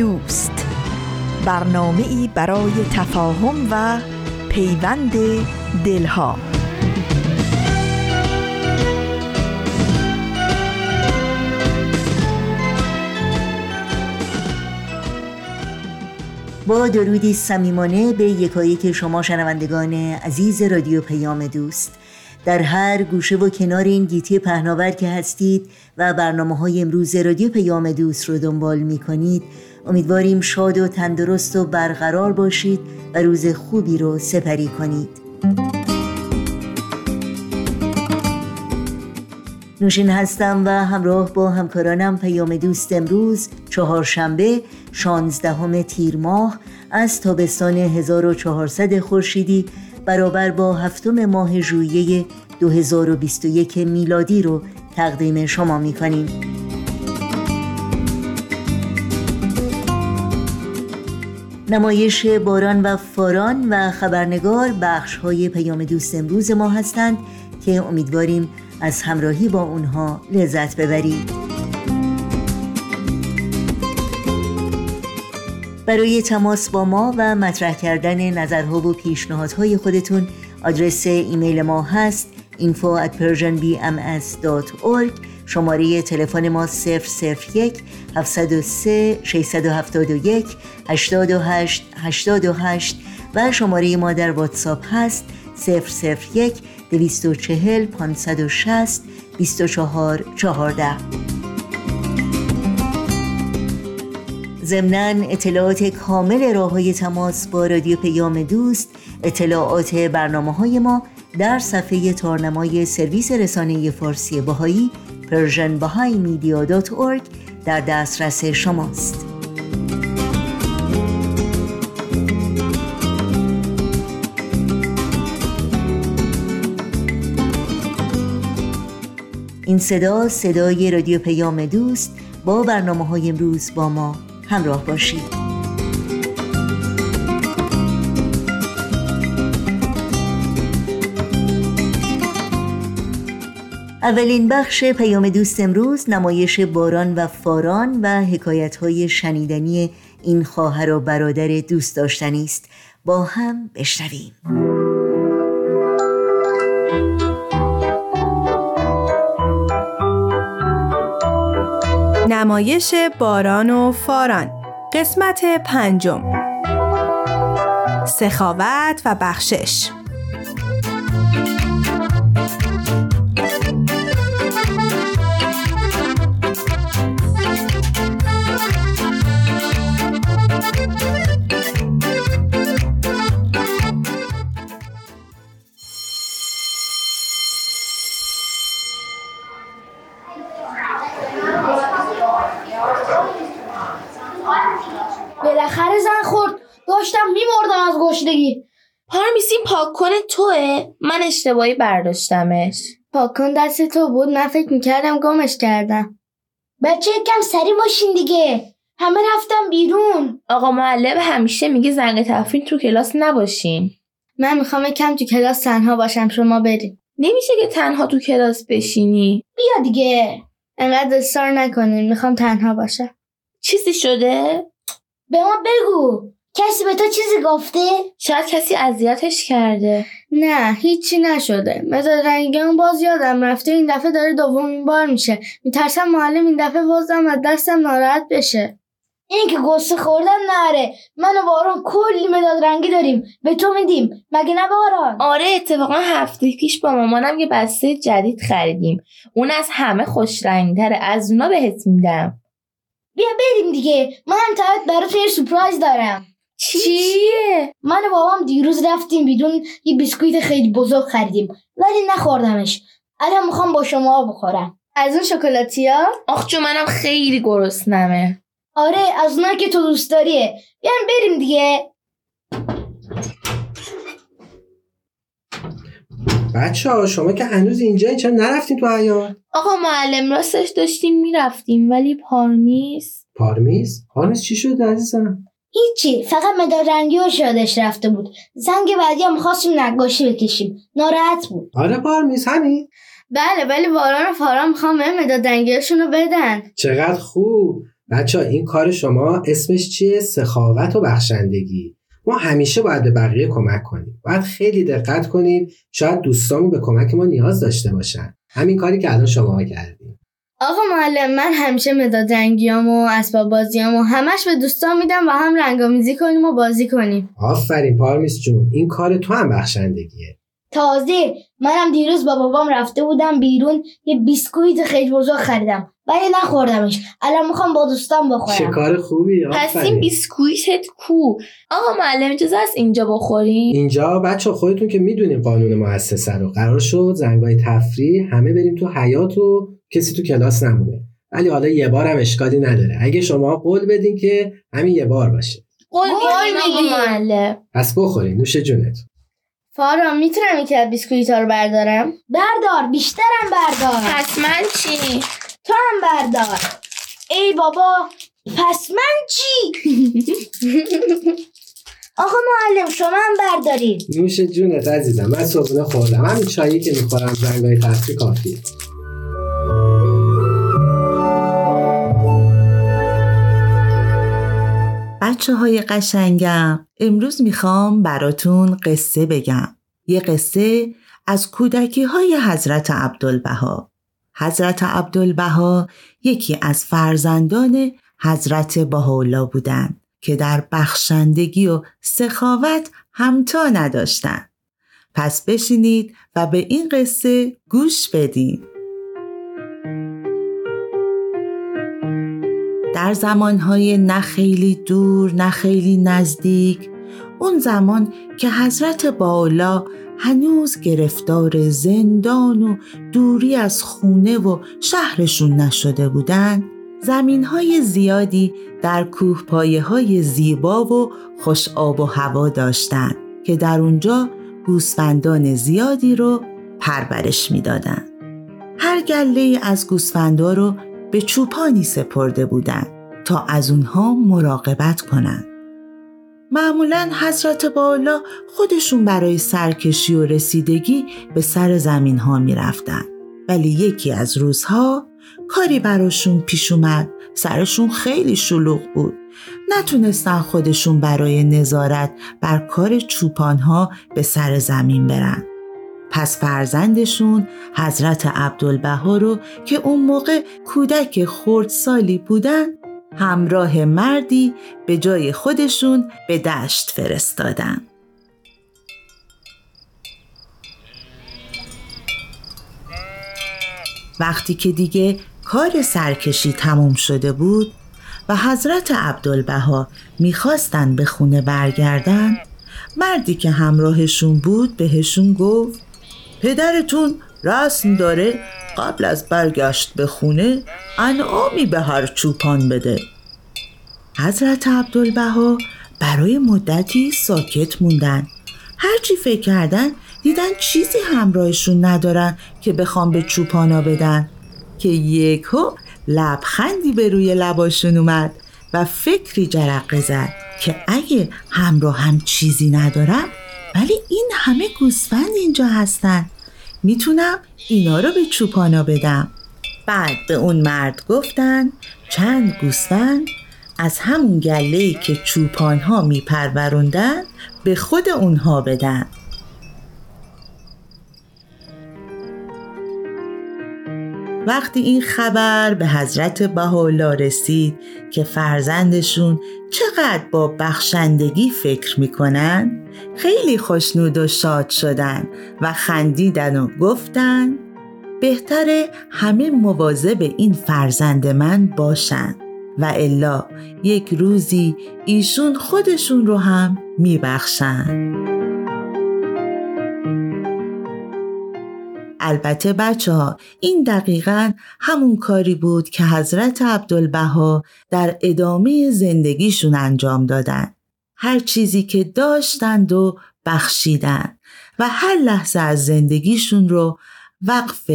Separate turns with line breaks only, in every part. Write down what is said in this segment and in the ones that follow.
دوست. برنامه ای برای تفاهم و پیوند دلها.
با درودی صمیمانه به یکایک شما شنوندگان عزیز رادیو پیام دوست. در هر گوشه و کنار این گیتی پهناور که هستید و برنامه های امروز رادیو پیام دوست رو دنبال می کنید امیدواریم شاد و تندرست و برقرار باشید و روز خوبی رو سپری کنید. نوشین هستم و همراه با همکارانم پیام دوست امروز چهارشنبه شانزدهم تیر ماه از تابستان 1400 خورشیدی برابر با هفتم ماه ژوئیه 2021 میلادی رو تقدیم شما می‌کنیم. نمایش باران و فاران و خبرنگار بخش های پیام دوست امروز ما هستند که امیدواریم از همراهی با اونها لذت ببرید. برای تماس با ما و مطرح کردن نظرها و پیشنهادهای خودتون آدرس ایمیل ما هست info at persianbms.org شماره تلفن ما 001 703 671 828 828 و شماره ما در واتساپ هست 001 240 560 24 14 ضمنا اطلاعات کامل راه های تماس با رادیو پیام دوست اطلاعات برنامه های ما در صفحه تارنمای سرویس رسانه فارسی باهایی persianbahaimedia.org در دسترس شماست. این صدا صدای رادیو پیام دوست با برنامه های امروز با ما همراه باشید. اولین بخش پیام دوست امروز نمایش باران و فاران و حکایت های شنیدنی این خواهر و برادر دوست داشتنی است. با هم بشنویم.
نمایش باران و فاران قسمت پنجم. سخاوت و بخشش.
اشتباهی برداشتمش.
پاک کن دست تو بود من فکر می‌کردم گمش کردم.
بچه کم سری باشین دیگه. همه رفتم بیرون.
آقا معلم همیشه میگه زنگ تفرین تو کلاس نباشین.
من می‌خوام کم تو کلاس تنها باشم شما بریم
نمیشه که تنها تو کلاس بشینی.
بیا دیگه.
انقدر اصرار نکنین می‌خوام تنها باشم.
چیزی شده؟
به ما بگو. کسی به تو چیزی گفته؟
شاید کسی اذیتش کرده.
نه هیچی نشده. مثل رنگم باز یادم رفته این دفعه داره دومین بار میشه. میترسم معلم این دفعه بازم از دستم ناراحت بشه.
این که گسته خوردن نره. من و باران کلی مداد رنگی داریم. به تو میدیم. مگه نه باران
آره اتفاقا هفته پیش با مامانم یه بسته جدید خریدیم. اون از همه خوش رنگتره. از اونا بهت میدم.
بیا بریم دیگه. من هم برات یه سپرایز دارم.
چیه؟
من و بابام دیروز رفتیم بیدون یه بیسکویت خیلی بزرگ خریدیم. ولی نخوردمش. الان می‌خوام با شما بخورم.
از اون شکلاتیا
آخ جو منم خیلی گرسنمه.
آره از اونایی که تو دوست داریه. بیایم بریم دیگه.
بچه ها شما که هنوز اینجا چرا نرفتین تو حیات
آقا معلم راستش داشتیم می‌رفتیم ولی پارمیس
پارمیز پارمیز چی شده عزیزم؟
هیچی فقط مداد رنگی و شادش رفته بود. زنگ بعدی هم خواستیم نقاشی بکشیم. ناراحت بود.
آره پارمیز همین.
بله ولی باران و فارا می‌خوام به مداد رو بدن.
چقدر خوب. بچه ها این کار شما اسمش چیه؟ سخاوت و بخشندگی. ما همیشه باید به بقیه کمک کنیم. باید خیلی دقت کنیم. شاید دوستامون به کمک ما نیاز داشته باشن. همین کاری که الان شما کردیم.
آقا معلم من همیشه مداد رنگیام و اسباب بازیام و همش به دوستان میدم و هم رنگامیزی کنیم و بازی کنیم.
آفرین پارمیز جون. این کار تو هم بخشندگیه.
تازه منم دیروز با بابام رفته بودم بیرون یه بیسکویت خیلی بزرگ خریدم. ولی نخوردمش. الان می‌خوام با دوستان
چه
بخورم
کار خوبی
پس این بیسکویتت کو؟ آقا معلم اجازه است اینجا بخوریم؟
اینجا بچه خودتون که می‌دونین قانون مؤسسه رو. قرار شد زنگای تفریح همه بریم تو حیات و کسی تو کلاس نمونه. ولی حالا یه بار هم اشکالی نداره. اگه شما قول بدین که همین یه بار باشه.
قول میدیم
پس بخورین نوش جونت
فارا می‌تونم یکی از بیسکویت ها رو بردارم؟
بردار بیشترم بردار.
پس من چی؟
تو هم بردار. ای بابا پس من چی؟ آقا معلم شما هم بردارین
نوش جونت عزیزم من صبحونه خوردم. همین چایی که می‌خورم زنگای تفریح کافیه.
بچه های قشنگم امروز می‌خوام براتون قصه بگم. یه قصه از کودکی های حضرت عبدالبها. حضرت عبدالبها یکی از فرزندان حضرت بهاءالله بودند که در بخشندگی و سخاوت همتا نداشتند. پس بشینید و به این قصه گوش بدین. در زمانهای نه خیلی دور نه خیلی نزدیک اون زمان که حضرت بالا هنوز گرفتار زندان و دوری از خونه و شهرشون نشده بودن زمین های زیادی در کوه پایه های زیبا و خوش آب و هوا داشتند که در اونجا گوسفندان زیادی رو پرورش می‌دادند. هر گله از گوسفندا رو به چوپانی سپرده بودند تا از اونها مراقبت کنند. معمولا حضرت بالا خودشون برای سرکشی و رسیدگی به سر زمین ها می رفتن. ولی یکی از روزها کاری براشون پیش اومد سرشون خیلی شلوغ بود نتونستن خودشون برای نظارت بر کار چوپان ها به سر زمین برن پس فرزندشون حضرت عبدالبها رو که اون موقع کودک خردسالی بودن همراه مردی به جای خودشون به دشت فرستادن. وقتی که دیگه کار سرکشی تموم شده بود و حضرت عبدالبها می‌خواستن به خونه برگردن مردی که همراهشون بود بهشون گفت پدرتون رسم داره قبل از برگشت به خونه انعامی به هر چوپان بده. حضرت عبدالبها برای مدتی ساکت موندن. هرچی فکر کردن دیدن چیزی همراهشون ندارن که بخوام به چوپانا بدن. که یکو لبخندی به روی لباشون اومد و فکری جرقه زد که اگه همراه هم چیزی ندارم ولی این همه گوسفند اینجا هستن. می‌تونم اینا رو به چوپانا بدم. بعد به اون مرد گفتن چند گوسفند از همون گله که چوپانها میپروروندن به خود اونها بدن. وقتی این خبر به حضرت بهاءالله رسید که فرزندشون چقدر با بخشندگی فکر می‌کنن خیلی خوشنود و شاد شدن و خندیدن و گفتن بهتره همه مواظب این فرزند من باشن و الا یک روزی ایشون خودشون رو هم میبخشن. البته بچه ها این دقیقا همون کاری بود که حضرت عبدالبها در ادامه زندگیشون انجام دادن. هر چیزی که داشتند و بخشیدن و هر لحظه از زندگیشون رو وقف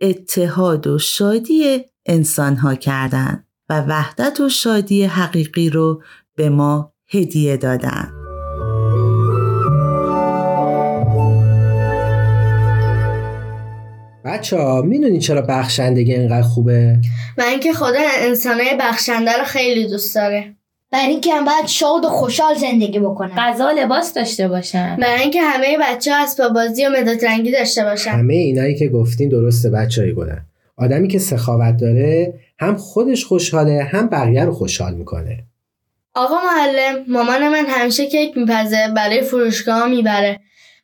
اتحاد و شادی انسانها کردند و وحدت و شادی حقیقی رو به ما هدیه دادن.
بچه ها می‌دونی چرا بخشندگی اینقدر خوبه؟
و اینکه خدا انسانای بخشنده رو خیلی دوست داره.
برای اینکه هم باید شاد و خوشحال زندگی بکنن.
غذا لباس داشته باشن.
برای اینکه همه بچه ها اسباب بازی و مداد رنگی داشته باشن.
همه اینایی که گفتین درسته بچه های گلن آدمی که سخاوت داره هم خودش خوشحاله هم بقیه رو خوشحال می‌کنه.
آقا معلم مامان من همیشه کیک میپزه برای فروشگاه می‌بره.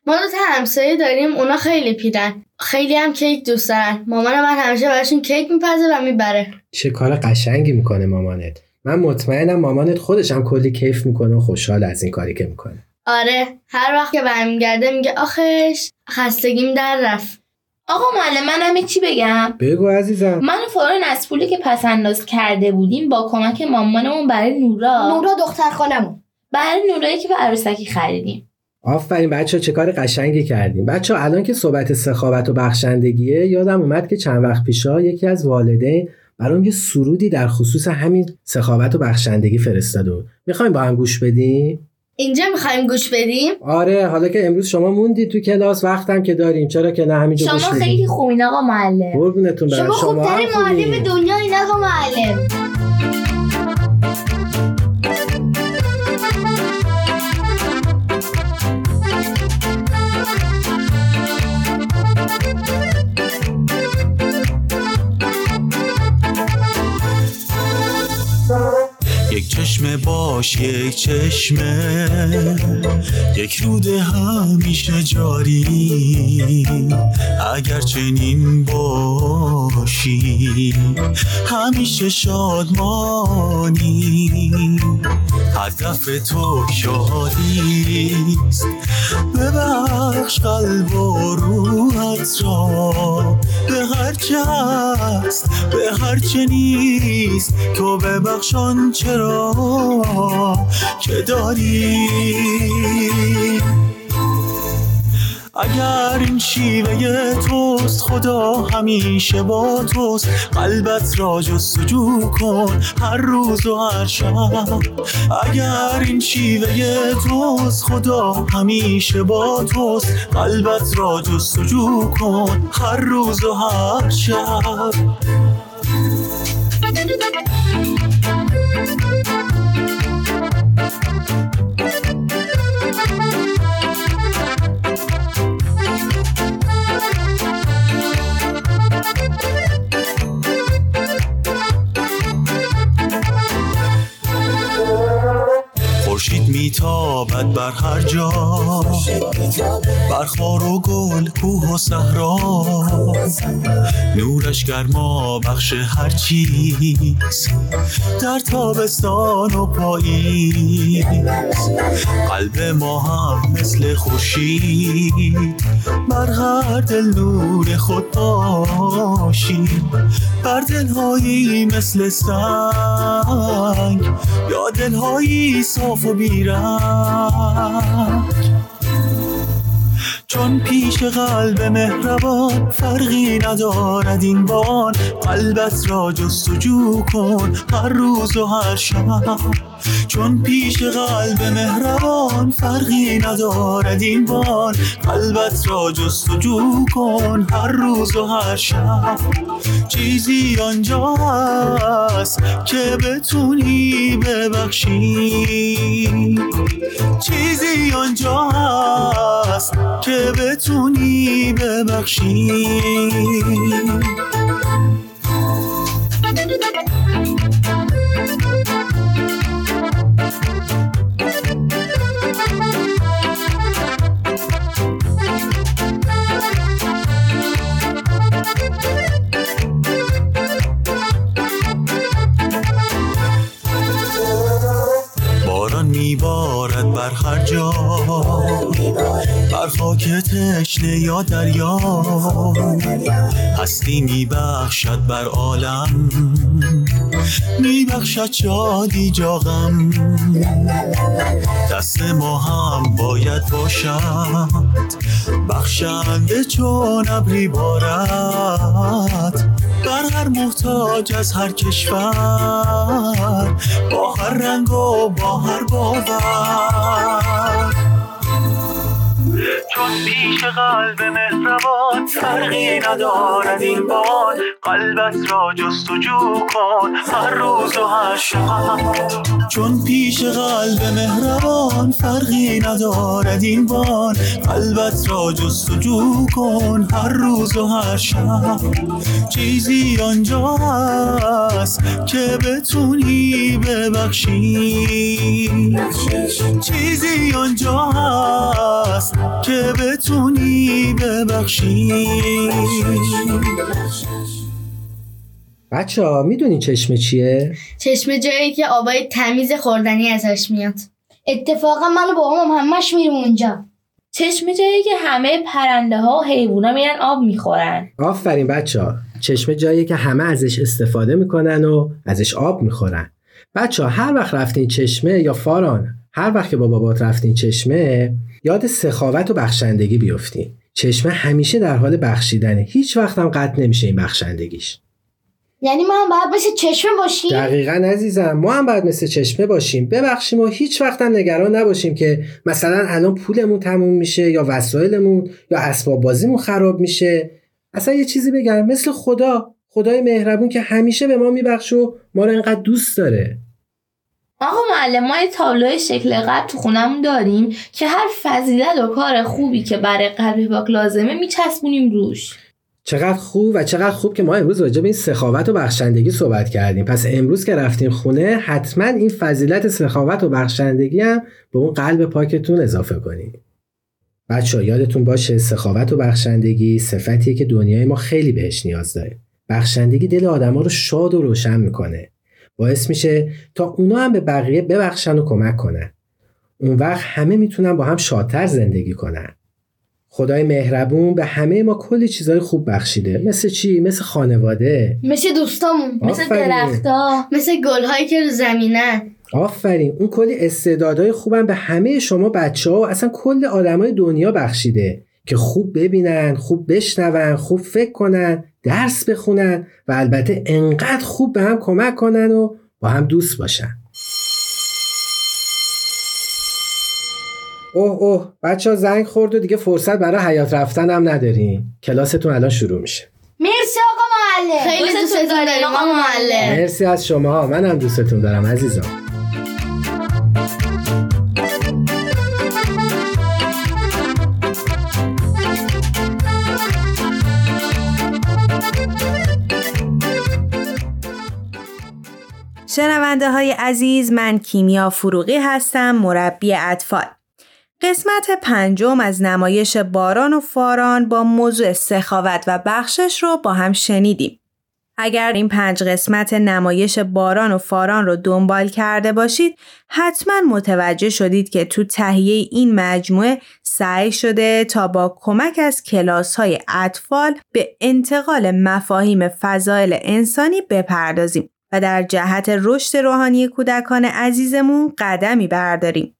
ما دو تا همسایه داریم اونا خیلی پیرن. خیلی هم کیک دوست دارن مامان من همیشه براشون کیک میپزه و می‌بره.
چه کار قشنگی می‌کنه مامانت. من مطمئنم مامانت خودش هم کلی کیف می‌کنه و خوشحال از این کاری که می‌کنه.
آره هر وقت که برمیگرده میگه آخش خستگیم در رفت.
آقا معلم منم چی بگم؟
بگو عزیزم.
من و فوران از پولی که پس انداز کرده بودیم با کمک مامانمون برای نورا.
نورا دختر خالمون.
برای نورایی که به عروسکی خریدیم.
آفرین بچه چه کار قشنگی کردیم. بچه الان که صحبت سخاوت و بخشندگیه یادم اومد که چند وقت پیشا یکی از والدین برام یه سرودی در خصوص همین سخاوت و بخشندگی فرستاده بود می‌خوایم با هم گوش بدیم؟
اینجا می‌خوایم گوش بدیم؟
آره حالا که امروز شما موندی تو کلاس وقتم که داریم. چرا که نه همینجا
شما
گوش
خیلی خوبین آقا معلم.
قربونتون برم.
شما خوبترین. معلم دنیا این آقا معلم.
چشمه باش یک چشمه یک رود همیشه جاری. اگر چنین باشی همیشه شادمانی. هدف تو شادیست ببخش قلب و روحت را. به هر چه هست به هر چه نیست. تو ببخش آنچه را که داری. اگر این شیوه توست خدا همیشه با توست. قلبت را جستجو کن هر روز و هر شب. اگر این شیوه توست خدا همیشه با توست. قلبت را جستجو کن هر روز و هر شب. میتابد بر هر جا. بر خار و گل کوه و صحرا. نورش گرما بخش هر چیز. در تابستان و پاییز. قلب ما هم مثل خورشید. بر هر دل نور خود باشید بر دلهایی مثل سنگ. یا دلهایی صاف و بیرنگ. چون پیش قلب مهربان فرقی ندارد این بان قلبت را جستجو کن هر روز و هر شب. چون پیش قلب مهربان فرقی ندارد این بان قلبت را جستجو کن هر روز و هر شب. چیزی آنجا هست که بتونی ببخشی. چیزی آنجا هست که بتونی ببخشی. در هر جا. بر خاک تشنه یا دریا. هستی میبخشد بر عالم. میبخشد شادی جاغم. دست ما هم باید باشد. بخشنده چون ابری بارد. بر هر محتاج از هر کشور با هر رنگ و با هر باور. چون پیش قلب مهربان فرقی ندارد این باد قلبت را جستجو کن هر روز و هر شب. چون پیش قلب مهربان فرقی ندارد این بان قلبت را جستجو کن هر روز و هر شب. چیزی آنجا هست که بتونی ببخشی. چیزی آنجا هست که بتونی ببخشی.
بچه ها می‌دونین چشمه چیه؟
چشمه جایی که آبای تمیز خوردنی ازش میاد.
اتفاقا من و بابام همش میریم اونجا.
چشمه جایی که همه پرنده ها و حیوونا میرن آب می‌خورن.
آفرین بچه ها. چشمه جاییه که همه ازش استفاده می‌کنن و ازش آب می‌خورن. بچه ها هر وقت رفتین چشمه یا فاران هر وقت که با بابات رفتین چشمه یاد سخاوت و بخشندگی بیفتین. چشمه همیشه در حال بخشیدنه. هیچ وقت هم قطع نمیشه این بخشندگیش.
یعنی ما هم باید مثل چشمه باشیم؟
دقیقا عزیزم ما هم باید مثل چشمه باشیم. ببخشیم و هیچ وقت هم نگران نباشیم که مثلا الان پولمون تموم میشه یا وسایلمون یا اسباب بازیمون خراب میشه. اصلا یه چیزی بگم مثل خدا خدای مهربون که همیشه به ما میبخشه و ما رو انقدر دوست داره.
آقا معلم ما تابلوی شکل قلب تو خونمون داریم که هر فضیلت و کار خوبی که برای قلب پاک لازمه میچسبونیم روش.
چقدر خوب و چقدر خوب که ما امروز راجع به این سخاوت و بخشندگی صحبت کردیم. پس امروز که رفتیم خونه حتما این فضیلت سخاوت و بخشندگی هم به اون قلب پاکتون اضافه کنید بچه یادتون باشه سخاوت و بخشندگی صفتیه که دنیای ما خیلی بهش نیاز داره. بخشندگی دل آدما رو شاد و روشن می‌کنه. باعث میشه تا اونا هم به بقیه ببخشن و کمک کنن. اون وقت همه می‌تونن با هم شادتر زندگی کنن. خدای مهربون به همه ما کلی چیزای خوب بخشیده. مثل چی؟ مثل خانواده.
مثل دوستامون.
مثل. درختا
مثل گلهایی که رو زمینن
آفرین. اون کلی استعدادهای خوبم به همه شما بچه ها و اصلا کل آدمای دنیا بخشیده. که خوب ببینن خوب بشنون خوب فکر کنن درس بخونن و البته انقدر خوب به هم کمک کنن و با هم دوست باشن. اوه اوه بچه ها زنگ خورد و دیگه فرصت برای حیات رفتن هم نداریم. کلاستون الان شروع میشه.
مرسی آقا معلم.
خیلی
دوستتون داریم،
داریم
آقا
آقا معلم.
مرسی از شما منم دوستتون دارم عزیزان.
شنونده های عزیز من کیمیا فروغی هستم مربی اطفال قسمت پنجم از نمایش باران و فاران با موضوع سخاوت و بخشش رو با هم شنیدیم. اگر این پنج قسمت نمایش باران و فاران رو دنبال کرده باشید حتما متوجه شدید که تو تهیه این مجموعه سعی شده تا با کمک از کلاس های اطفال به انتقال مفاهیم فضایل انسانی بپردازیم و در جهت رشد روحانی کودکان عزیزمون قدمی برداریم.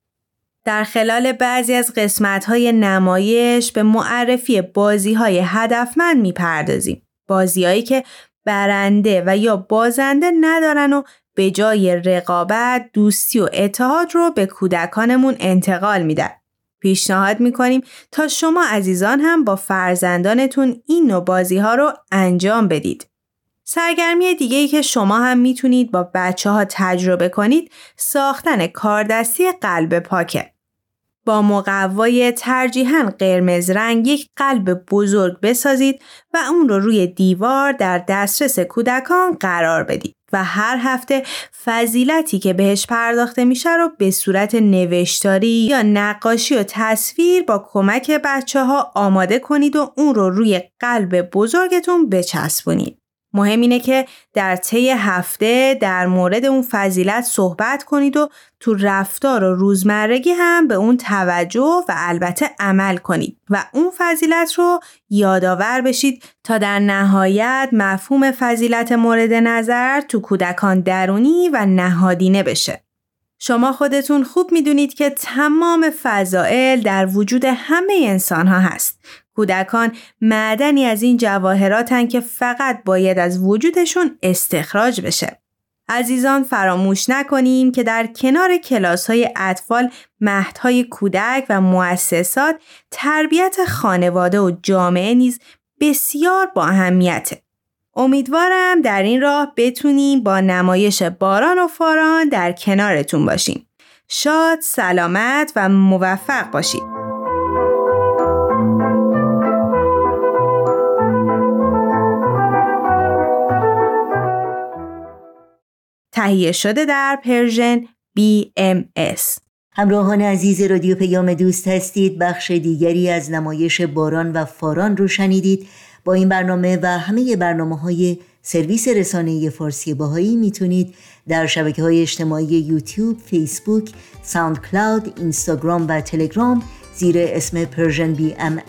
در خلال بعضی از قسمت‌های نمایش به معرفی بازی‌های هدفمند می‌پردازیم. بازی‌هایی که برنده و یا بازنده ندارن و به جای رقابت، دوستی و اتحاد رو به کودکانمون انتقال میدن. پیشنهاد می‌کنیم تا شما عزیزان هم با فرزندانتون این نوع بازی ها رو انجام بدید. سرگرمی دیگه ای که شما هم می‌تونید با بچه ها تجربه کنید ساختن کاردستی قلب پاکه. با مقوای ترجیحاً قرمز رنگ یک قلب بزرگ بسازید و اون رو روی دیوار در دسترس کودکان قرار بدید و هر هفته فضیلتی که بهش پرداخته میشه رو به صورت نوشتاری یا نقاشی و تصویر با کمک بچه ها آماده کنید و اون رو روی قلب بزرگتون بچسبونید. مهم اینه که در طی هفته در مورد اون فضیلت صحبت کنید و تو رفتار و روزمرگی هم به اون توجه و البته عمل کنید و اون فضیلت رو یادآور بشید تا در نهایت مفهوم فضیلت مورد نظر تو کودکان درونی و نهادینه بشه. شما خودتون خوب می‌دونید که تمام فضائل در وجود همه انسان ها هست. کودکان معدنی از این جواهراتن که فقط باید از وجودشون استخراج بشه. عزیزان فراموش نکنیم که در کنار کلاس های اطفال مهدهای کودک و مؤسسات تربیت خانواده و جامعه نیز بسیار با اهمیته. امیدوارم در این راه بتونیم با نمایش باران و فاران در کنارتون باشیم. شاد، سلامت و موفق باشید. تهیه شده در Persian BMS
همراهان عزیز رادیو پیام دوست هستید. بخش دیگری از نمایش باران و فاران رو شنیدید. با این برنامه و همه برنامه های سرویس رسانه فارسی بهایی می‌تونید در شبکه های اجتماعی یوتیوب، فیسبوک، SoundCloud، اینستاگرام و تلگرام زیر اسم Persian BM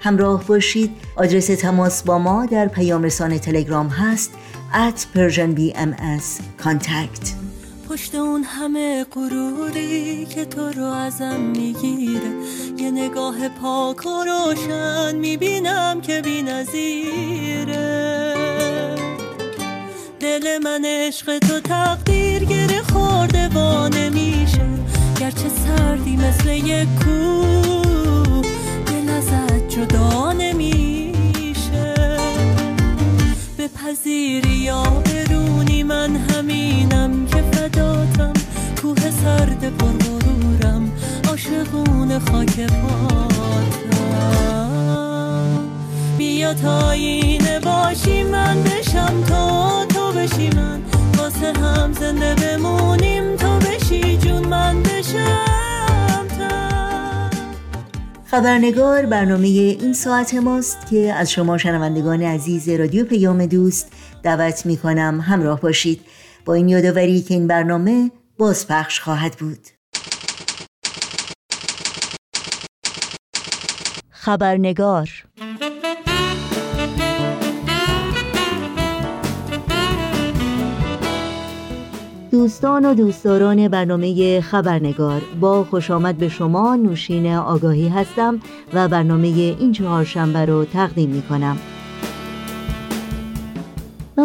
همراه باشید. آدرس تماس با ما در پیام رسانه تلگرام هست. At Persian BMS contact.
پشت اون همه غروری که تو رو ازم می‌گیره. یه نگاه پاک و روشن می‌بینم که بی نزیره دل من عشق تو تقدیر گره خورده با نمیشه. گرچه سردی مثل یک کو دل ازت جدا بپذیری یا برونی من همینم که فداتم کوه سرد پرغرورم عاشقون خاک پاتم. بیا تا اینه باشی من بشم تا تو بشی من. واسه هم زنده بمونیم تو بشی جون من بشم.
خبرنگار برنامه این ساعت ماست که از شما شنوندگان عزیز رادیو پیام دوست دعوت می کنم همراه باشید. با این یادآوری که این برنامه بازپخش خواهد بود. خبرنگار دوستان و دوستداران برنامه خبرنگار با خوش آمد به شما نوشین آگاهی هستم و برنامه این چهارشنبه رو تقدیم می کنم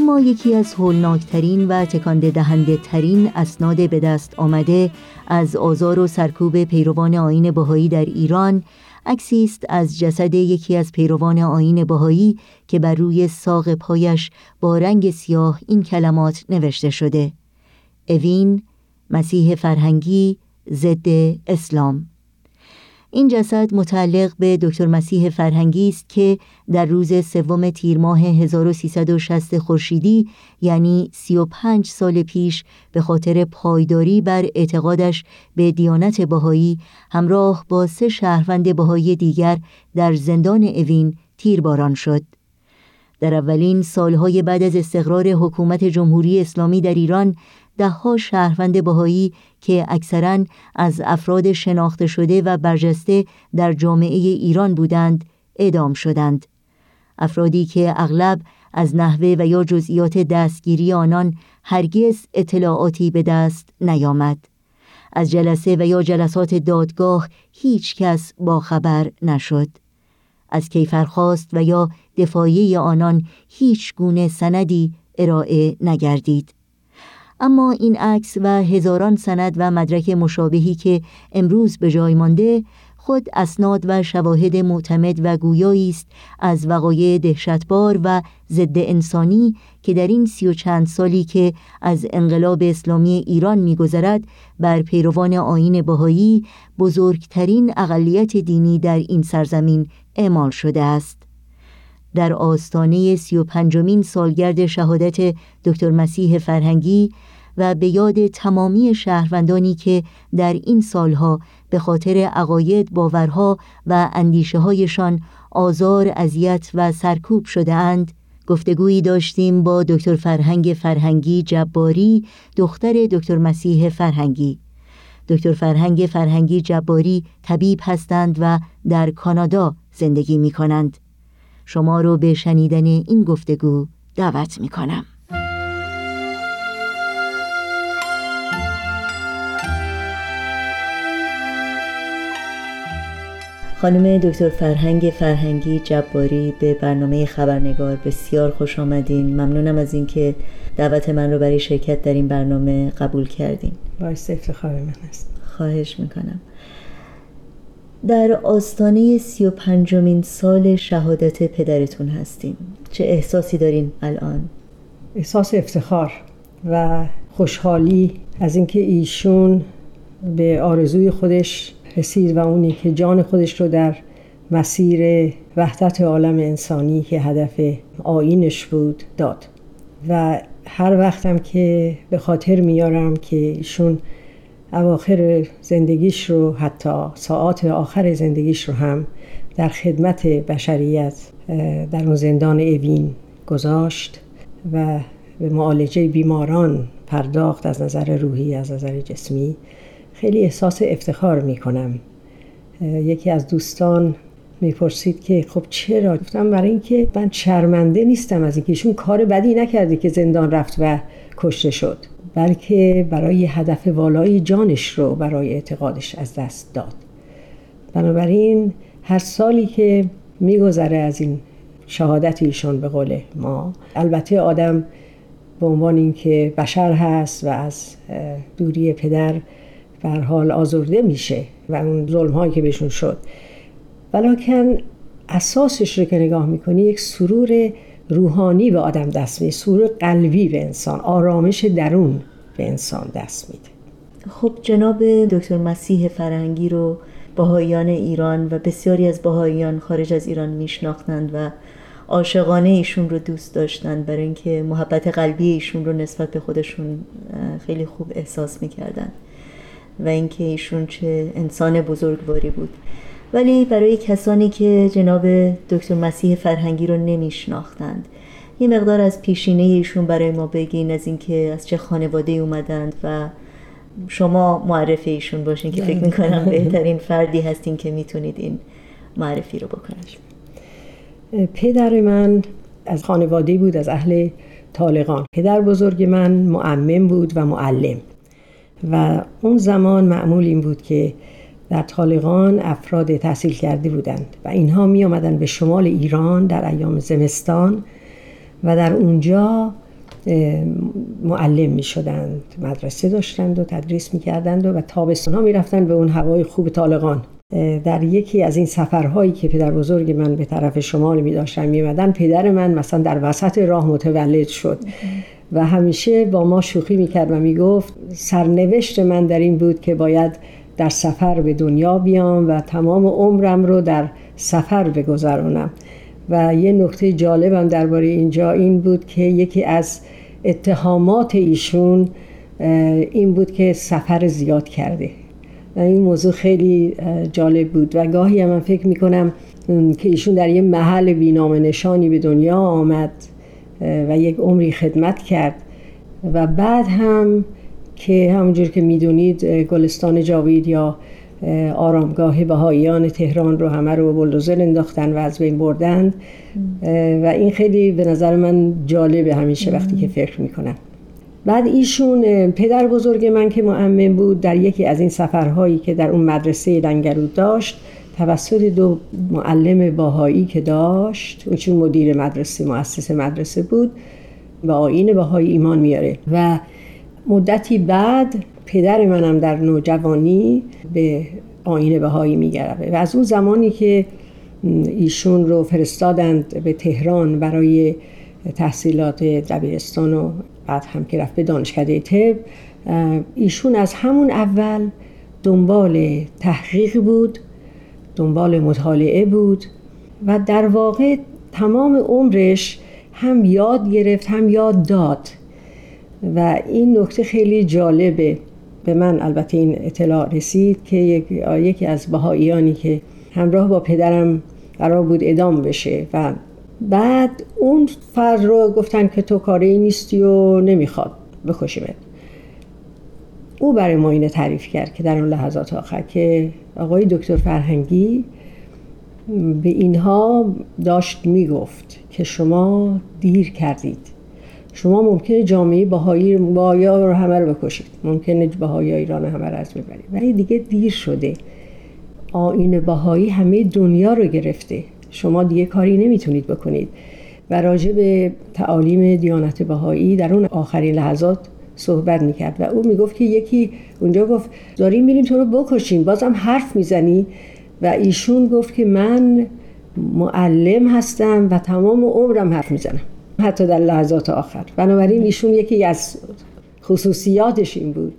ما یکی از هولناکترین و تکانده دهنده ترین اسناد به دست آمده از آزار و سرکوب پیروان آین بهایی در ایران عکسی است از جسد یکی از پیروان آین بهایی که بر روی ساق پایش با رنگ سیاه این کلمات نوشته شده. اوین مسیح فرهنگی ضد اسلام این جسد متعلق به دکتر مسیح فرهنگی است که در روز سوم تیر ماه 1360 خورشیدی یعنی 35 سال پیش به خاطر پایداری بر اعتقادش به دیانت بهایی همراه با سه شهروند بهایی دیگر در زندان اوین تیرباران شد. در اولین سالهای بعد از استقرار حکومت جمهوری اسلامی در ایران دهها شهروند بهایی که اکثرا از افراد شناخته شده و برجسته در جامعه ایران بودند اعدام شدند. افرادی که اغلب از نحوه و یا جزئیات دستگیری آنان هرگز اطلاعاتی به دست نیامد. از جلسه و یا جلسات دادگاه هیچ کس با خبر نشد. از کیفرخواست و یا دفاعی آنان هیچ گونه سندی ارائه نگردید. اما این عکس و هزاران سند و مدرک مشابهی که امروز به جای مانده خود اسناد و شواهد معتمد و گویایی است از وقایع دهشتبار و ضد انسانی که در این سی و چند سالی که از انقلاب اسلامی ایران میگذرد بر پیروان آین بهایی بزرگترین اقلیت دینی در این سرزمین اعمال شده است. در آستانه سی و پنجمین سالگرد شهادت دکتر مسیح فرهنگی و به یاد تمامی شهروندانی که در این سالها به خاطر عقاید باورها و اندیشه هایشان آزار اذیت و سرکوب شده اند گفتگویی داشتیم با دکتر فرهنگ فرهنگی جباری دختر دکتر مسیح فرهنگی. دکتر فرهنگ فرهنگی جباری طبیب هستند و در کانادا زندگی می کنند شما رو به شنیدن این گفتگو دعوت می کنم خانم دکتر فرهنگ فرهنگی جباری به برنامه خبرنگار بسیار خوش آمدین. ممنونم از اینکه دعوت من رو برای شرکت در این برنامه قبول کردین.
باعث افتخار من است
خواهش می‌کنم. در آستانه سی و پنجمین سال شهادت پدرتون هستیم چه احساسی دارین الان؟
احساس افتخار و خوشحالی از اینکه ایشون به آرزوی خودش رسید و اونی که جان خودش رو در مسیر وحدت عالم انسانی که هدف آینش بود داد. و هر وقتم که به خاطر میارم که ایشون اواخر زندگیش رو حتی ساعات آخر زندگیش رو هم در خدمت بشریت در اون زندان اوین گذاشت و به معالجه بیماران پرداخت از نظر روحی از نظر جسمی. خیلی احساس افتخار می کنم یکی از دوستان می‌پرسید که خب چرا؟ گفتم برای اینکه من شرمنده نیستم از اینکه ایشون کار بدی نکرده که زندان رفت و کشته شد بلکه برای هدف والای جانش رو برای اعتقادش از دست داد. بنابراین هر سالی که میگذره از این شهادت ایشون به قول ما البته آدم به عنوان اینکه بشر هست و از دوری پدر به حال آزرده میشه و اون ظلم هایی که بهشون شد. ولیکن اساسش رو که نگاه می‌کنی یک سرور روحانی به آدم دست میده سرور قلبی به انسان آرامش درون به انسان دست میده.
خب جناب دکتر مسیح فرهنگی رو باهایان ایران و بسیاری از باهایان خارج از ایران میشناختند و عاشقانه ایشون رو دوست داشتند برای اینکه محبت قلبی ایشون رو نسبت به خودشون خیلی خوب احساس می‌کردند. و اینکه ایشون چه انسان بزرگواری بود. ولی برای کسانی که جناب دکتر مسیح فرهنگی رو نمیشناختند یه مقدار از پیشینه ایشون برای ما بگین از اینکه از چه خانواده اومدند و شما معرفی ایشون باشین که فکر می‌کنم بهترین فردی هستین که می‌تونید این معرفی رو بکنید.
پدر من از خانواده بود از اهل طالقان. پدر بزرگ من معمم بود و معلم. و اون زمان معمول این بود که در طالقان افراد تحصیل کرده بودند و اینها می آمدن به شمال ایران در ایام زمستان و در اونجا معلم می شدند مدرسه داشتند و تدریس می کردند و تابستان ها می رفتند به اون هوای خوب طالقان. در یکی از این سفرهایی که پدر بزرگ من به طرف شمال می داشتن می پدر من مثلا در وسط راه متولد شد. و همیشه با ما شوخی می‌کرد و می‌گفت سرنوشت من در این بود که باید در سفر به دنیا بیام و تمام عمرم رو در سفر بگذرانم. و یه نکته جالبم درباره اینجا این بود که یکی از اتهامات ایشون این بود که سفر زیاد کرده. و این موضوع خیلی جالب بود و گاهی من فکر می‌کنم که ایشون در یه محل بینام نشانی به دنیا آمد. و یک عمری خدمت کرد. و بعد هم که همونجور که می‌دونید گلستان جاوید یا آرامگاه بهاییان تهران رو همه رو بلدوزر انداختن و از بین بردند و این خیلی به نظر من جالبه همیشه وقتی که فکر می‌کنم. بعد ایشون پدر بزرگ من که معمم بود در یکی از این سفرهایی که در اون مدرسه لنگرود داشت توسط دو معلم باهایی که داشت اون چون مدیر مدرسه مؤسس مدرسه بود و آین باهایی ایمان میاره. و مدتی بعد پدر منم در نوجوانی به آین بهایی میگرده و از اون زمانی که ایشون رو فرستادند به تهران برای تحصیلات دبیرستان و بعد هم که رفت به دانشکده طب ایشون از همون اول دنبال تحقیق بود. دنبال مطالعه بود و در واقع تمام عمرش هم یاد گرفت هم یاد داد. و این نکته خیلی جالبه. به من البته این اطلاع رسید که یکی از بهاییانی که همراه با پدرم قرار بود ادام بشه و بعد اون فرد رو گفتن که تو کاری نیستی و نمی‌خواد بکشیمت. او برای ما اینه تعریف کرد که در اون لحظات آخر که آقای دکتر فرهنگی به اینها داشت می‌گفت که شما دیر کردید. شما ممکنه جامعه بهایی بایا رو همه رو بکشید. ممکنه بهایی ایران همه رو از ببرید. ولی دیگه دیر شده. آین بهایی همه دنیا رو گرفته. شما دیگه کاری نمی‌تونید بکنید. و راجع به تعالیم دیانت بهایی در اون آخرین لحظات صحبت می‌کرد و او می‌گفت که یکی اونجا گفت داریم میریم تو رو بکشیم بازم حرف می‌زنی؟ و ایشون گفت که من معلم هستم و تمام عمرم حرف می‌زنم حتی در لحظات آخر. بنابراین ایشون یکی از خصوصیاتش این بود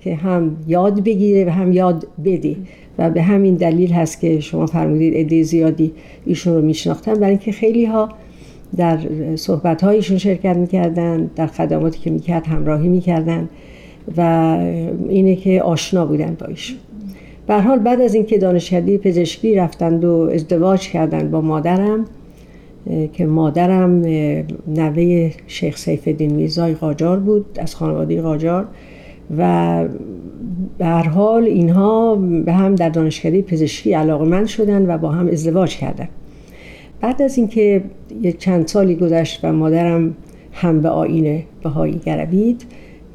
که هم یاد بگیره و هم یاد بده. و به همین دلیل هست که شما فرمودید عده زیادی ایشون رو میشناختن. برای اینکه خیلی ها در صحبت هایشون شرکت می‌کردن در خدماتی که می‌کرد همراهی می‌کردن و اینه که آشنا بودن با ایشون. به حال بعد از اینکه دانشکده پزشکی رفتند و ازدواج کردند با مادرم که مادرم نوه شیخ سیف الدین میرزای قاجار بود از خانواده قاجار و به هر حال اینها به هم در دانشکده پزشکی علاقمند شدن و با هم ازدواج کردن بعد از اینکه یه چند سالی گذشت و مادرم هم به آین بهایی گروید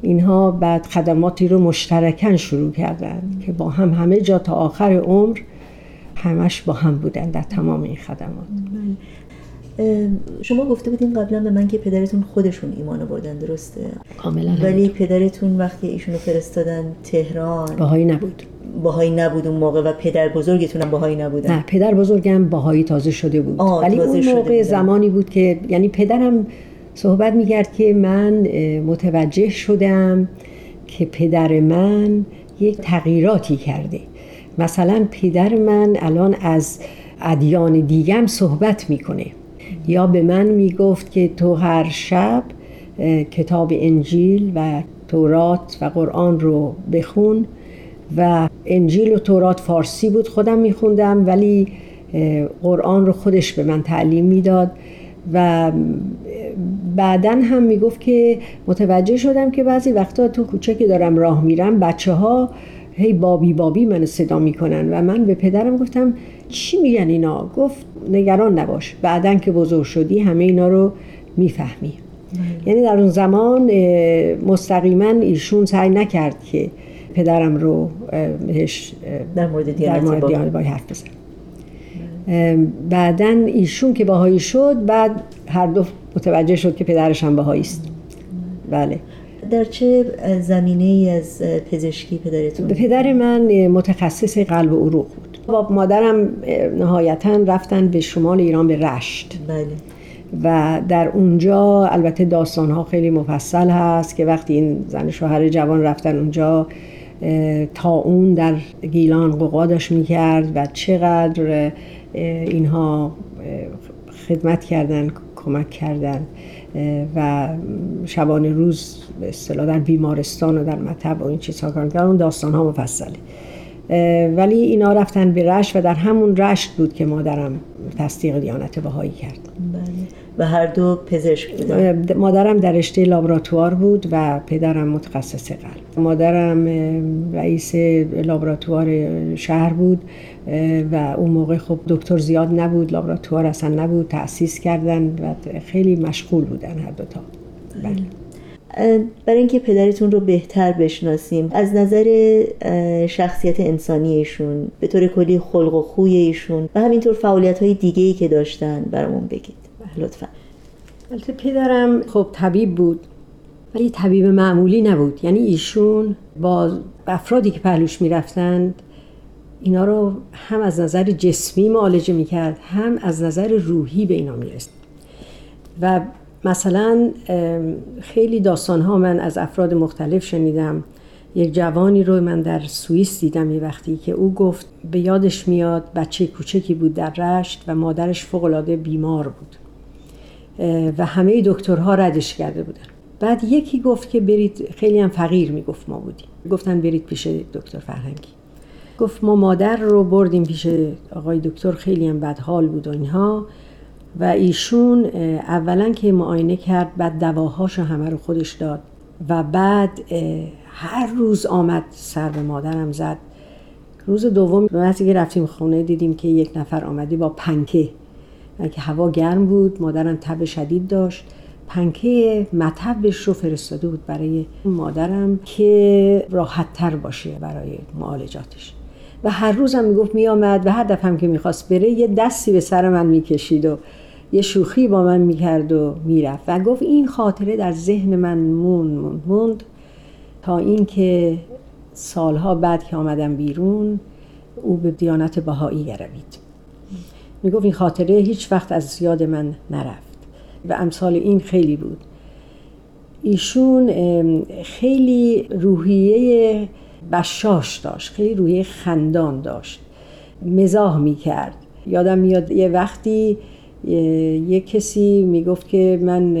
اینها بعد خدماتی رو مشترکن شروع کردن که با هم همه جا تا آخر عمر همش با هم بودن در تمام این خدمات.
شما گفته بودین قبلا به من که پدرتون خودشون ایمان بردن درسته؟
کاملا.
ولی پدرتون وقتی ایشونو فرستادن تهران
باهایی نبود.
باهایی نبود اون موقع و پدر بزرگتون هم باهایی نبودن.
نه پدر بزرگم باهایی تازه شده بود. ولی اون موقع زمانی بود که یعنی پدرم صحبت می‌کرد که من متوجه شدم که پدر من یک تغییراتی کرده. مثلا پدر من الان از ادیان دیگم صحبت می‌کنه. یا به من می‌گفت که تو هر شب کتاب انجیل و تورات و قرآن رو بخون و انجیل و تورات فارسی بود خودم میخوندم ولی قرآن رو خودش به من تعلیم می‌داد و بعدا هم می‌گفت که متوجه شدم که بعضی وقتا تو کوچه که دارم راه میرم بچه ها هی بابی بابی من صدا می‌کنن و من به پدرم گفتم چی میگن اینا؟ گفت نگران نباش بعدا که بزرگ شدی همه اینا رو می‌فهمی. یعنی در اون زمان مستقیما ایشون سعی نکرد که پدرم رو بهش
در مورد دیانت
با حرف بزن. بعدا ایشون که باهایی شد بعد هر دو متوجه شد که پدرش هم باهایی است. بله.
در چه زمینه ای از پزشکی پدرتون؟
پدر من متخصص قلب و عروق بود. با مادرم نهایتا رفتن به شمال ایران به رشت.
بله.
و در اونجا البته داستان ها خیلی مفصل هست که وقتی این زن شوهر جوان رفتن اونجا تا اون در گیلان قوقا داشت می‌کرد و چقدر اینها خدمت کردن کمک کردن و شبانه روز به اصطلاح در بیمارستان و در مطب و این چیزها کردن اون داستان ها مفصله ولی اینا رفتن به رشت و در همون رشت بود که مادرم تصدیق دیانت بهایی کرد.
بله. و هر دو پزشک بودن.
مادرم در رشته لابراتوار بود و پدرم متخصص قلب. مادرم رئیس لابراتوار شهر بود و اون موقع خب دکتر زیاد نبود لابراتوار اصلا نبود تأسیس کردن و خیلی مشغول بودن هر دوتا بله.
برای اینکه پدرتون رو بهتر بشناسیم از نظر شخصیت انسانی ایشون به طور کلی خلق و خوی ایشون و همینطور فعالیت های دیگه ای که داشتن برامون بگید. لطفا.
البته پدرم خب طبیب بود ولی طبیب معمولی نبود. یعنی ایشون با افرادی که پهلوش می‌رفتند اینا رو هم از نظر جسمی معالجه می‌کرد هم از نظر روحی به اینا می‌رسد و مثلا خیلی داستان ها من از افراد مختلف شنیدم. یک جوانی رو من در سوئیس دیدم یه وقتی که او گفت به یادش میاد بچه کوچکی بود در رشت و مادرش فوقالعاده بیمار بود. و همه دکترها ردش کرده بودن. بعد یکی گفت که برید خیلی هم فقیر می‌گفت ما بودیم. گفتن برید پیش دکتر فرهنگی. گفت ما مادر رو بردیم پیش آقای دکتر خیلی هم بد حال بود و اینها. و ایشون اولا که معاینه کرد بعد دواهاشو همه رو خودش داد. و بعد هر روز آمد سر به مادرم زد. روز دوم وقتی که رفتیم خونه دیدیم که یک نفر آمدی با پنکه. که هوا گرم بود مادرم تب شدید داشت. پنکه مطبش رو فرستاده بود برای مادرم که راحت تر باشه برای معالجاتش. و هر روزم می‌گفت میآمد و هر دفعه که می‌خواست بره یه دستی به سر من می‌کشید و یه شوخی با من می‌کرد و می‌رفت. و گفت این خاطره در ذهن من موند موند. تا اینکه سالها بعد که آمدم بیرون او به دیانت بهایی گروید. می‌گفت این خاطره هیچ وقت از یاد من نرفت و امثال این خیلی بود. ایشون خیلی روحیه بشاش داشت خیلی روحیه خندان داشت. مزاح می‌کرد. یادم میاد یه وقتی یه کسی می‌گفت که من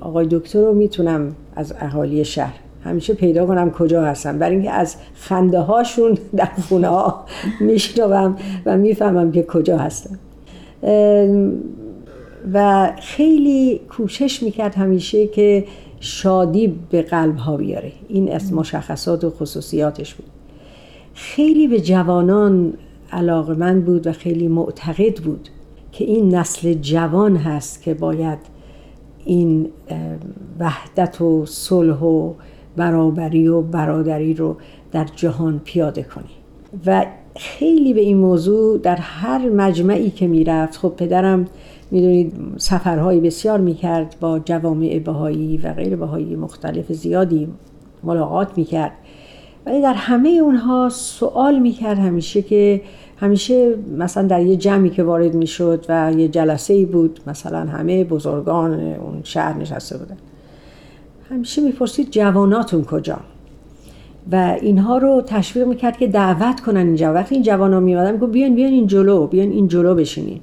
آقای دکتر رو می‌تونم از اهالی شهر همیشه پیدا کنم کجا هستم. برای اینکه از خنده هاشون در خونه ها میشنوم و می‌فهمم که کجا هستم. و خیلی کوشش می‌کرد همیشه که شادی به قلب ها بیاره. این از مشخصات و خصوصیاتش بود. خیلی به جوانان علاقه من بود و خیلی معتقد بود که این نسل جوان هست که باید این وحدت و صلح و برابری و برادری رو در جهان پیاده کنی. و خیلی به این موضوع در هر مجمعی که می‌رفت خب پدرم می‌دونید سفرهای بسیار می‌کرد با جوامع بهایی و غیر بهایی مختلف زیادی ملاقات می‌کرد. ولی در همه اونها سوال می‌کرد همیشه که همیشه مثلا در یه جمعی که وارد می‌شد و یه جلسه ای بود مثلا همه بزرگان اون شهر نشسته بودن. همیشه می‌پرسید جواناتون کجا؟ و اینها رو تشویق می‌کرد که دعوت کنن اینجا. وقتی این جوان ها میمدن گفت بیان بیان این جلو بیان این جلو بشینین.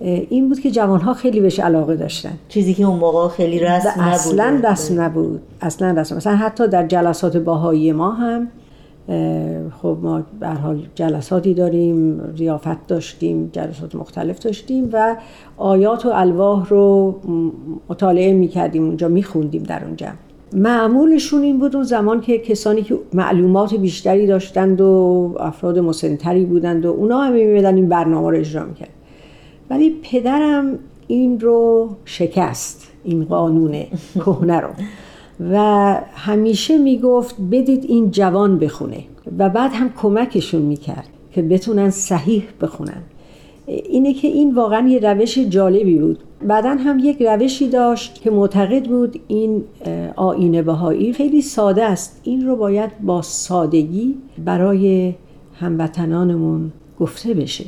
این بود که جوان ها خیلی بهش علاقه داشتن.
چیزی که اون موقع خیلی رسم نبود
اصلا رسم نبود. اصلا رسم. مثلا حتی در جلسات باهایی ما هم خب ما به حال جلساتی داریم ریافت داشتیم جلسات مختلف داشتیم و آیات و الواح رو مطالعه می‌کردیم اونجا میخوندیم در اونجا معمولشون این بود اون زمان که کسانی که معلومات بیشتری داشتند و افراد مسنتری بودند و اونا هم این برنامه رو اجرا می‌کرد. ولی پدرم این رو شکست این قانون کهنه رو. و همیشه می‌گفت بدید این جوان بخونه و بعد هم کمکشون می‌کرد که بتونن صحیح بخونن. اینه که این واقعا یه روش جالبی بود. بعدا هم یک روشی داشت که معتقد بود این آینه بهایی خیلی ساده است. این رو باید با سادگی برای هموطنانمون گفته بشه.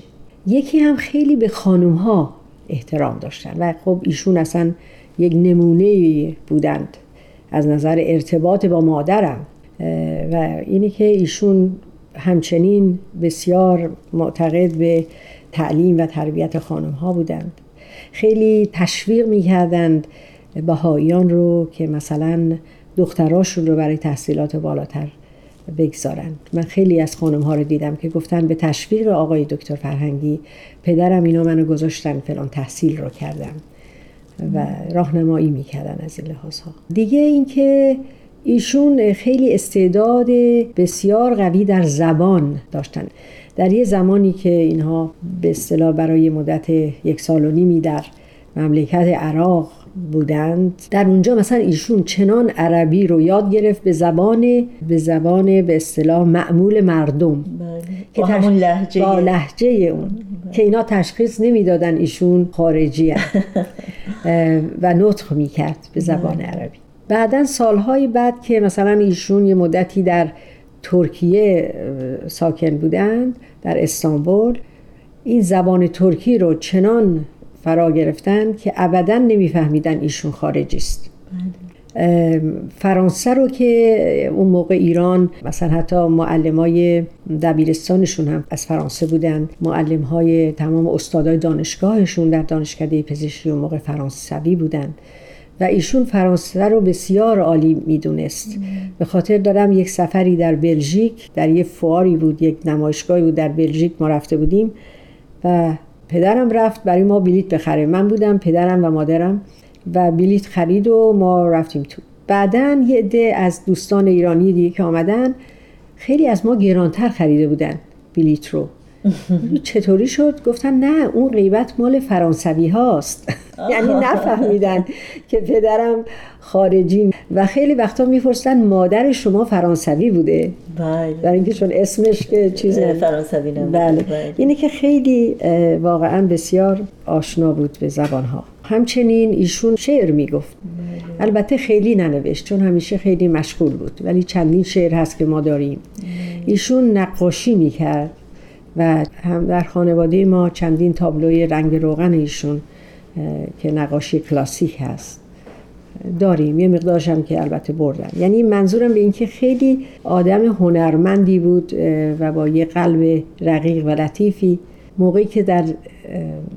یکی هم خیلی به خانوم ها احترام داشتن و خب ایشون اصلا یک نمونه بودند. از نظر ارتباط با مادرم و اینی که ایشون همچنین بسیار معتقد به تعلیم و تربیت خانم ها بودند. خیلی تشویق می‌کردند بهاییان رو که مثلا دختراشون رو برای تحصیلات بالاتر بگذارند من خیلی از خانم ها رو دیدم که گفتن به تشویق آقای دکتر فرهنگی پدرم اینا منو گذاشتن فلان تحصیل رو کردم و راهنمایی می‌کردن از این لحاظ ها دیگه اینکه ایشون خیلی استعداد بسیار قوی در زبان داشتن. در یه زمانی که اینها به اصطلاح برای مدت یک سال و نیمی در مملکت عراق بودند در اونجا مثلا ایشون چنان عربی رو یاد گرفت به زبان به زبان به اصطلاح معمول مردم
بله. که همون لحجه
با لحجه اون بله. که اینا تشخیص نمی‌دادن ایشون خارجی و نطق می‌کرد به زبان بله. عربی بعدا سالهای بعد که مثلا ایشون یه مدتی در ترکیه ساکن بودند در استانبول این زبان ترکی رو چنان فرا گرفتن که ابدا نمیفهمیدن ایشون خارجی است. فرانسه رو که اون موقع ایران مثلا حتی معلم های دبیرستانشون هم از فرانسه بودن معلم های تمام استادای دانشگاهشون در دانشکده پزشکی اون موقع فرانسوی بودن. و ایشون فرانسه رو بسیار عالی می‌دونست. به خاطر دارم یک سفری در بلژیک در یه فواری بود یک نمایشگاهی بود در بلژیک ما رفته بودیم و پدرم رفت برای ما بلیت بخره. من بودم پدرم و مادرم و بلیت خرید و ما رفتیم تو. بعدا یه عده از دوستان ایرانی دیگه که آمدن خیلی از ما گرانتر خریده بودن بلیت رو. چطوری شد؟ گفتن نه اون غیبت مال فرانسوی هاست. یعنی نفهمیدن که پدرم خارجی و خیلی وقتا می‌پرسن مادر شما فرانسوی بوده؟
بله.
برای اینکه چون اسمش که چیز
فرانسوی نبوده.
بله.
بله.
اینه که خیلی واقعا بسیار آشنا بود به زبان ها همچنین ایشون شعر می‌گفت. البته خیلی ننوشت چون همیشه خیلی مشغول بود. ولی چندین شعر هست که ما داریم. ایشون نقاشی می‌کرد. و هم در خانواده ما چندین تابلوی رنگ روغن ایشون که نقاشی کلاسیک هست. داریم. یه مقدارش هم که البته بردن. یعنی منظورم به اینکه خیلی آدم هنرمندی بود و با یه قلب رقیق و لطیفی. موقعی که در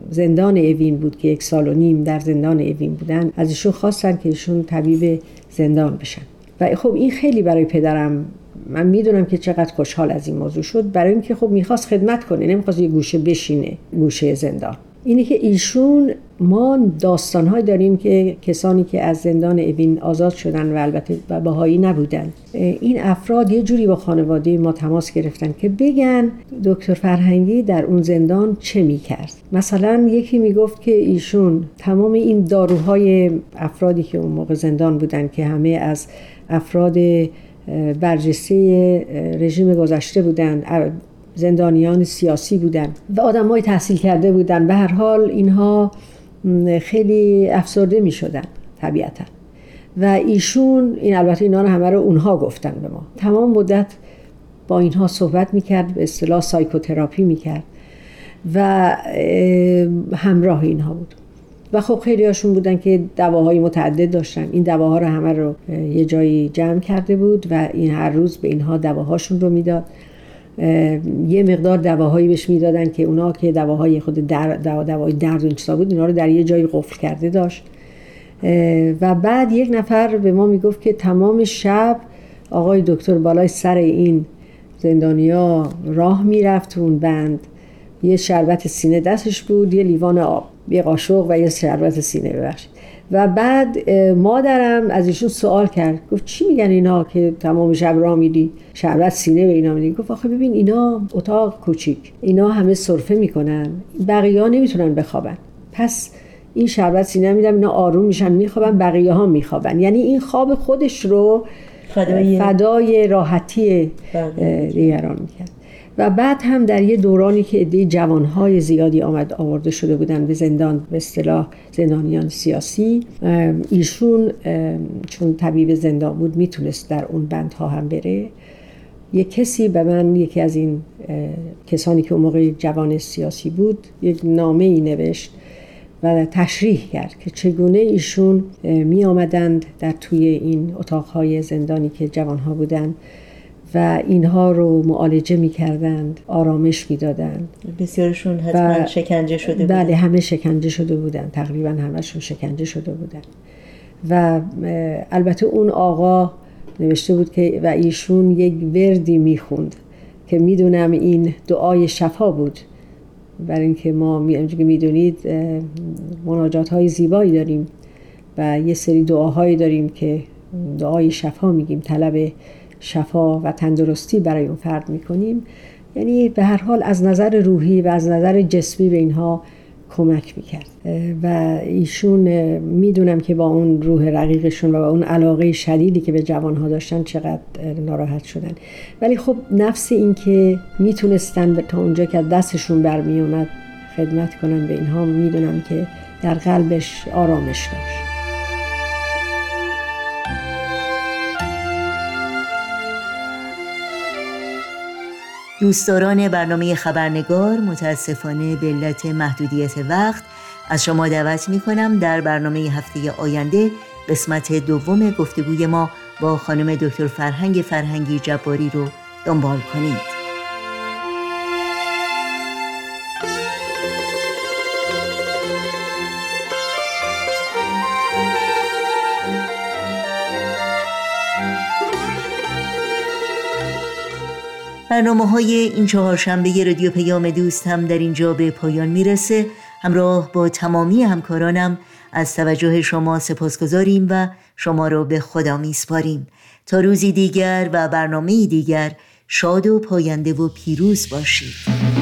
زندان اوین بود که یک سال و نیم در زندان اوین بودن از خواستن که ایشون طبیب زندان بشن. و خب این خیلی برای پدرم من می‌دونم که چقدر خوشحال از این موضوع شد. برای اینکه خب می‌خواست خدمت کنه نمی‌خواست یه گوشه بشینه گوشه زندان. اینه که ایشون ما داستانهایی داریم که کسانی که از زندان اوین آزاد شدن و البته بهایی نبودن. این افراد یه جوری با خانواده ما تماس گرفتن که بگن دکتر فرهنگی در اون زندان چه می‌کرد. مثلا یکی می‌گفت که ایشون تمام این داروهای افرادی که اون موقع زندان بودن که همه از افراد برجسته رژیم گذشته بودن زندانیان سیاسی بودن و آدم های تحصیل کرده بودن. به هر حال اینها خیلی افسرده می شدن طبیعتا. و ایشون این البته اینا رو همه رو اونها گفتن به ما. تمام مدت با اینها صحبت می‌کرد به اصطلاح سایکوتراپی می‌کرد و همراه اینها بود. و خب خیلی هاشون بودن که دواهای متعدد داشتن. این دواها رو همه رو یه جایی جمع کرده بود و این هر روز به اینها دواهاشون رو می‌داد. یه مقدار دواهایی بهش می‌دادن که اونا که دواهای خود در دوا دوای درد و بود اینا رو در یه جایی قفل کرده داشت. و بعد یک نفر به ما می‌گفت که تمام شب آقای دکتر بالای سر این زندانیا راه می‌رفت اون بند یه شربت سینه دستش بود یه لیوان آب. یه قاشق و یه شربت سینه ببخشید. و بعد مادرم از ایشون سوال کرد. گفت چی میگن اینا که تمام شب راه میری؟ شربت سینه به اینا میدی؟ گفت آخه ببین اینا اتاق کوچیک. اینا همه سرفه می‌کنن. بقیه ها نمی‌تونن بخوابن. پس این شربت سینه میدم اینا آروم میشن میخوابن بقیه ها میخوابن. یعنی این خواب خودش رو فدای, فدای راحتی دیگران می‌کرد. و بعد هم در یه دورانی که عده جوانهای زیادی آمد آورده شده بودن به زندان به اصطلاح زندانیان سیاسی ایشون چون طبیب زندان بود می‌تونست در اون بندها هم بره. یه کسی به من یکی از این کسانی که اون موقع جوان سیاسی بود یک نامه ای نوشت و تشریح کرد که چگونه ایشون می آمدند در توی این اتاقهای زندانی که جوانها بودند و اینها رو معالجه می‌کردند آرامش می‌دادند.
بسیارشون حتما شکنجه شده بودن
بله همه شکنجه شده بودن تقریبا همشون شکنجه شده بودن و البته اون آقا نوشته بود که و ایشون یک وردی می‌خوند که می‌دونم این دعای شفا بود. برای اینکه ما که می‌دونید مناجات های زیبایی داریم و یه سری دعاهایی داریم که دعای شفا میگیم. طلب شفا و تندرستی برای اون فرد می‌کنیم. یعنی به هر حال از نظر روحی و از نظر جسمی به اینها کمک می‌کرد. و ایشون می‌دونم که با اون روح رقیقشون و با اون علاقه شدیدی که به جوانها داشتن چقدر ناراحت شدن. ولی خب نفس این که می‌تونستن تا اونجا که دستشون برمیومد خدمت کنن به اینها می‌دونم که در قلبش آرامش داشت.
دوستداران برنامه خبرنگار متاسفانه به علت محدودیت وقت از شما دعوت می کنم در برنامه هفته آینده قسمت دوم گفتگوی ما با خانم دکتر فرهنگ فرهنگی جباری رو دنبال کنید. برنامه های این چهارشنبه رادیو پیام دوست هم در اینجا به پایان می‌رسه. همراه با تمامی همکارانم از توجه شما سپاسگزاریم و شما را به خدا میسپاریم. تا روزی دیگر و برنامه دیگر شاد و پاینده و پیروز باشید.